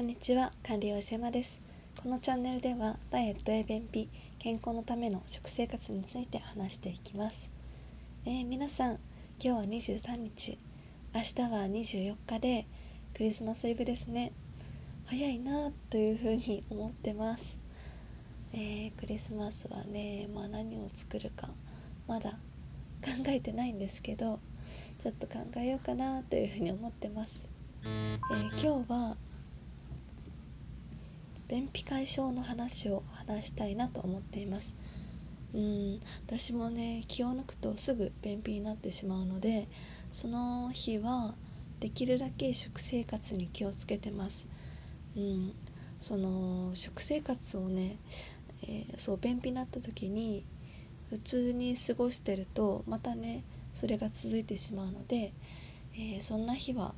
こんにちは、管理栄養士山です。このチャンネルでは、ダイエットや便秘、健康のための食生活について話していきます。えー、皆さん、今日は23日、明日は24日でクリスマスイブですね。早いなというふうに思ってます。えー、クリスマスはね、まあ、何を作るか、まだ考えてないんですけど、ちょっと考えようかなというふうに思ってます。えー、今日は便秘解消の話を話したいなと思っています。うん私もね気を抜くとすぐ便秘になってしまうのでその日はできるだけ食生活に気をつけてます。うんその食生活をね、えー、そう便秘になった時に普通に過ごしてるとまたねそれが続いてしまうので、えー、そんな日は、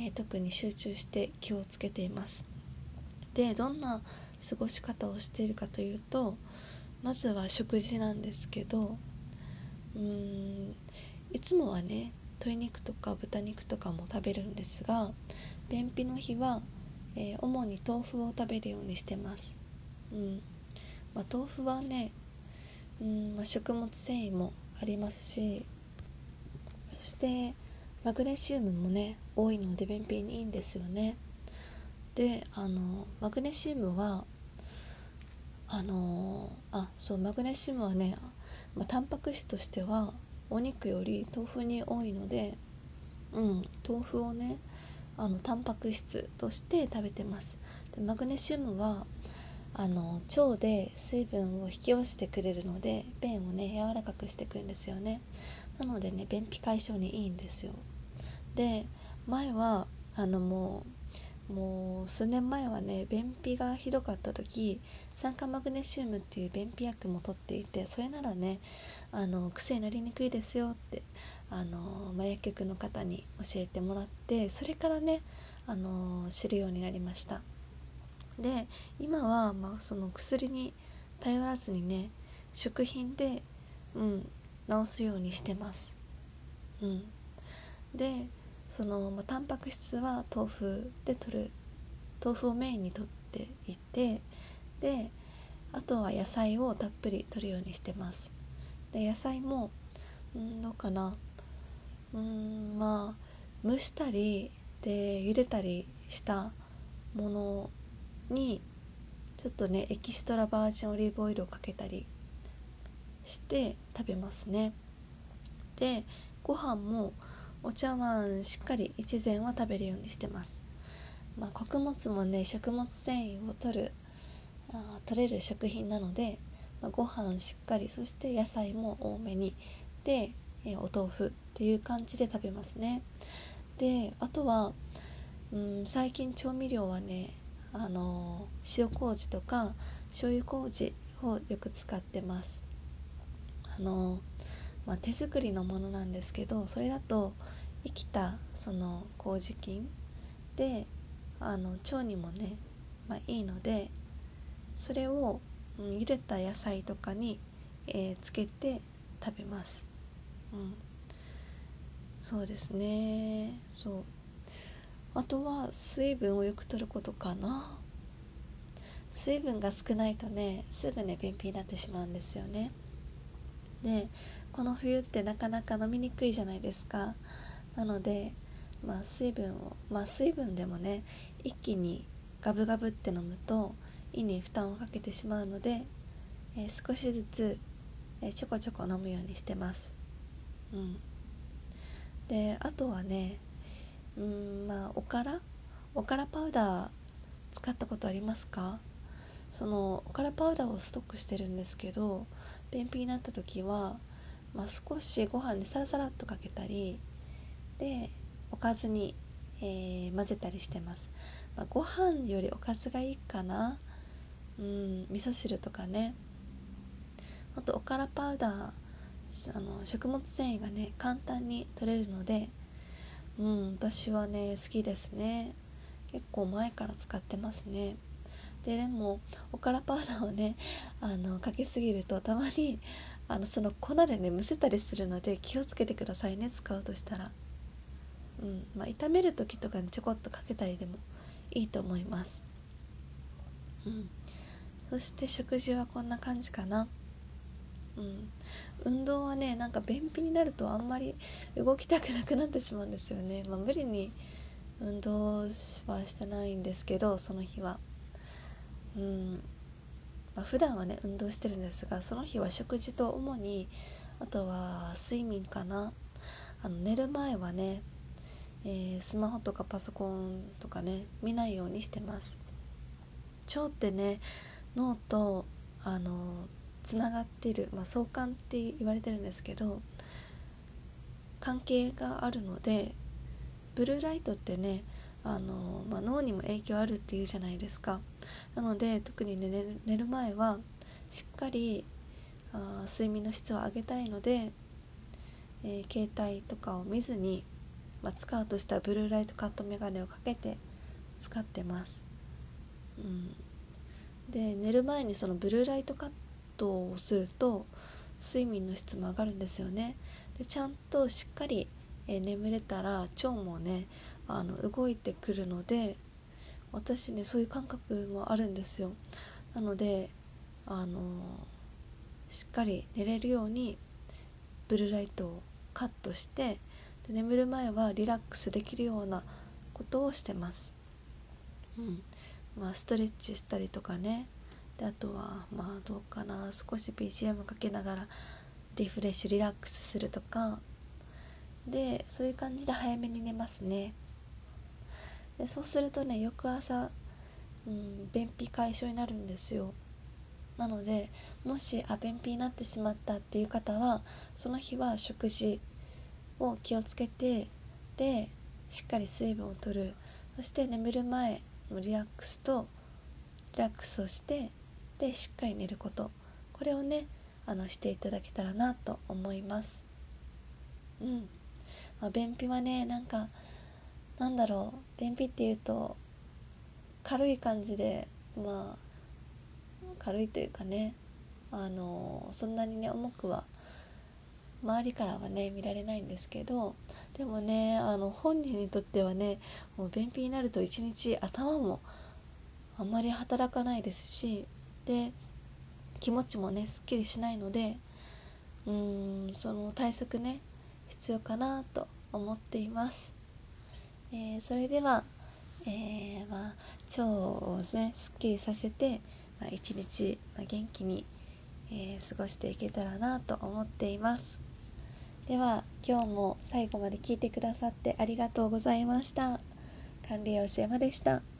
えー、特に集中して気をつけています。でどんな過ごし方をしているかというとまずは食事なんですけどうーんいつもはね鶏肉とか豚肉とかも食べるんですが便秘の日は、えー、主に豆腐を食べるようにしてます、うんまあ、豆腐はねうん、まあ、食物繊維もありますしそしてマグネシウムもね多いので便秘にいいんですよね。であのマグネシウムはあのあそうマグネシウムはね、まあ、タンパク質としてはお肉より豆腐に多いので、うん、豆腐をねあのタンパク質として食べてます。でマグネシウムはあの腸で水分を引き寄せてくれるので便をね柔らかくしてくるんですよね。なのでね便秘解消にいいんですよ。で前はあのもうもう数年前はね便秘がひどかった時酸化マグネシウムっていう便秘薬も取っていてそれならねあの癖になりにくいですよってあの、まあ、薬局の方に教えてもらってそれからねあの知るようになりました。で今は、まあ、その薬に頼らずにね食品で、うん、治すようにしてます、うん、でその、まあ、タンパク質は豆腐で取る豆腐をメインにとっていてであとは野菜をたっぷり取るようにしてます。で野菜もんどうかな。うんまあ蒸したりで茹でたりしたものにちょっとねエキストラバージンオリーブオイルをかけたりして食べますね。でご飯もお茶碗しっかり一膳は食べるようにしてます。まあ、穀物もね食物繊維を取るあ取れる食品なので、まあ、ご飯しっかりそして野菜も多めにで、えお豆腐っていう感じで食べますね。であとはうん最近調味料はねあの塩麹とか醤油麹をよく使ってます。あのまあ、手作りのものなんですけどそれだと生きたその麹菌であの腸にもね、まあ、いいのでそれを、うん、茹でた野菜とかに、えー、つけて食べます、うん、そうですね。そう。あとは水分をよく取ることかな。水分が少ないとねすぐね便秘になってしまうんですよね。でこの冬ってなかなか飲みにくいじゃないですか。なのでまあ水分をまあ水分でもね一気にガブガブって飲むと胃に負担をかけてしまうので、えー、少しずつ、えー、ちょこちょこ飲むようにしてます。うん。であとはねうんまあおから？おからパウダー使ったことありますか？そのおからパウダーをストックしてるんですけど便秘になった時はまあ、少しご飯にサラサラっとかけたりでおかずに、えー、混ぜたりしてます、まあ、ご飯よりおかずがいいかな。うん味噌汁とかね。あとおからパウダーあの食物繊維がね簡単に取れるのでうん私はね好きですね。結構前から使ってますね。ででもおからパウダーをねあのかけすぎるとたまにあのその粉でねむせたりするので気をつけてくださいね使うとしたら。うんまあ炒める時とかにちょこっとかけたりでもいいと思います。うん、そして食事はこんな感じかな。うん、運動はねなんか便秘になるとあんまり動きたくなくなってしまうんですよね、まあ、無理に運動はしてないんですけどその日は。うん。まあ、普段はね運動してるんですがその日は食事と主にあとは睡眠かな。あの寝る前はね、えー、スマホとかパソコンとかね見ないようにしてます。腸ってね脳とあのつながってる、まあ、相関って言われてるんですけど関係があるのでブルーライトってねあの、まあ、脳にも影響あるっていうじゃないですか。なので特に、ね、寝る前はしっかりあ睡眠の質を上げたいので、えー、携帯とかを見ずに、まあ、使うとしたブルーライトカットメガネをかけて使ってます、うん、で寝る前にそのブルーライトカットをすると睡眠の質も上がるんですよね。でちゃんとしっかり、えー、眠れたら腸もねあの動いてくるので私ねそういう感覚もあるんですよ。なのであのしっかり寝れるようにブルーライトをカットしてで眠る前はリラックスできるようなことをしてます。うん。まあストレッチしたりとかね。であとはまあどうかな。少し BGM かけながらリフレッシュリラックスするとか。でそういう感じで早めに寝ますね。でそうするとね翌朝、うん、便秘解消になるんですよ。なのでもしあ便秘になってしまったっていう方はその日は食事を気をつけてでしっかり水分をとる。そして眠る前のリラックスとリラックスをしてでしっかり寝ること。これをねあのしていただけたらなと思います。うん、まあ、便秘はねなんかなんだろう便秘っていうと軽い感じでまあ軽いというかねあのそんなにね重くは周りからはね見られないんですけどでもねあの本人にとってはねもう便秘になると一日頭もあんまり働かないですしで気持ちもねすっきりしないのでうーんその対策ね必要かなと思っています、えー、それでは、えー、まあ、腸をねすっきりさせて、まあ、一日、まあ、元気に、えー、過ごしていけたらなと思っていますでは今日も最後まで聞いてくださってありがとうございました管理栄養士山でした。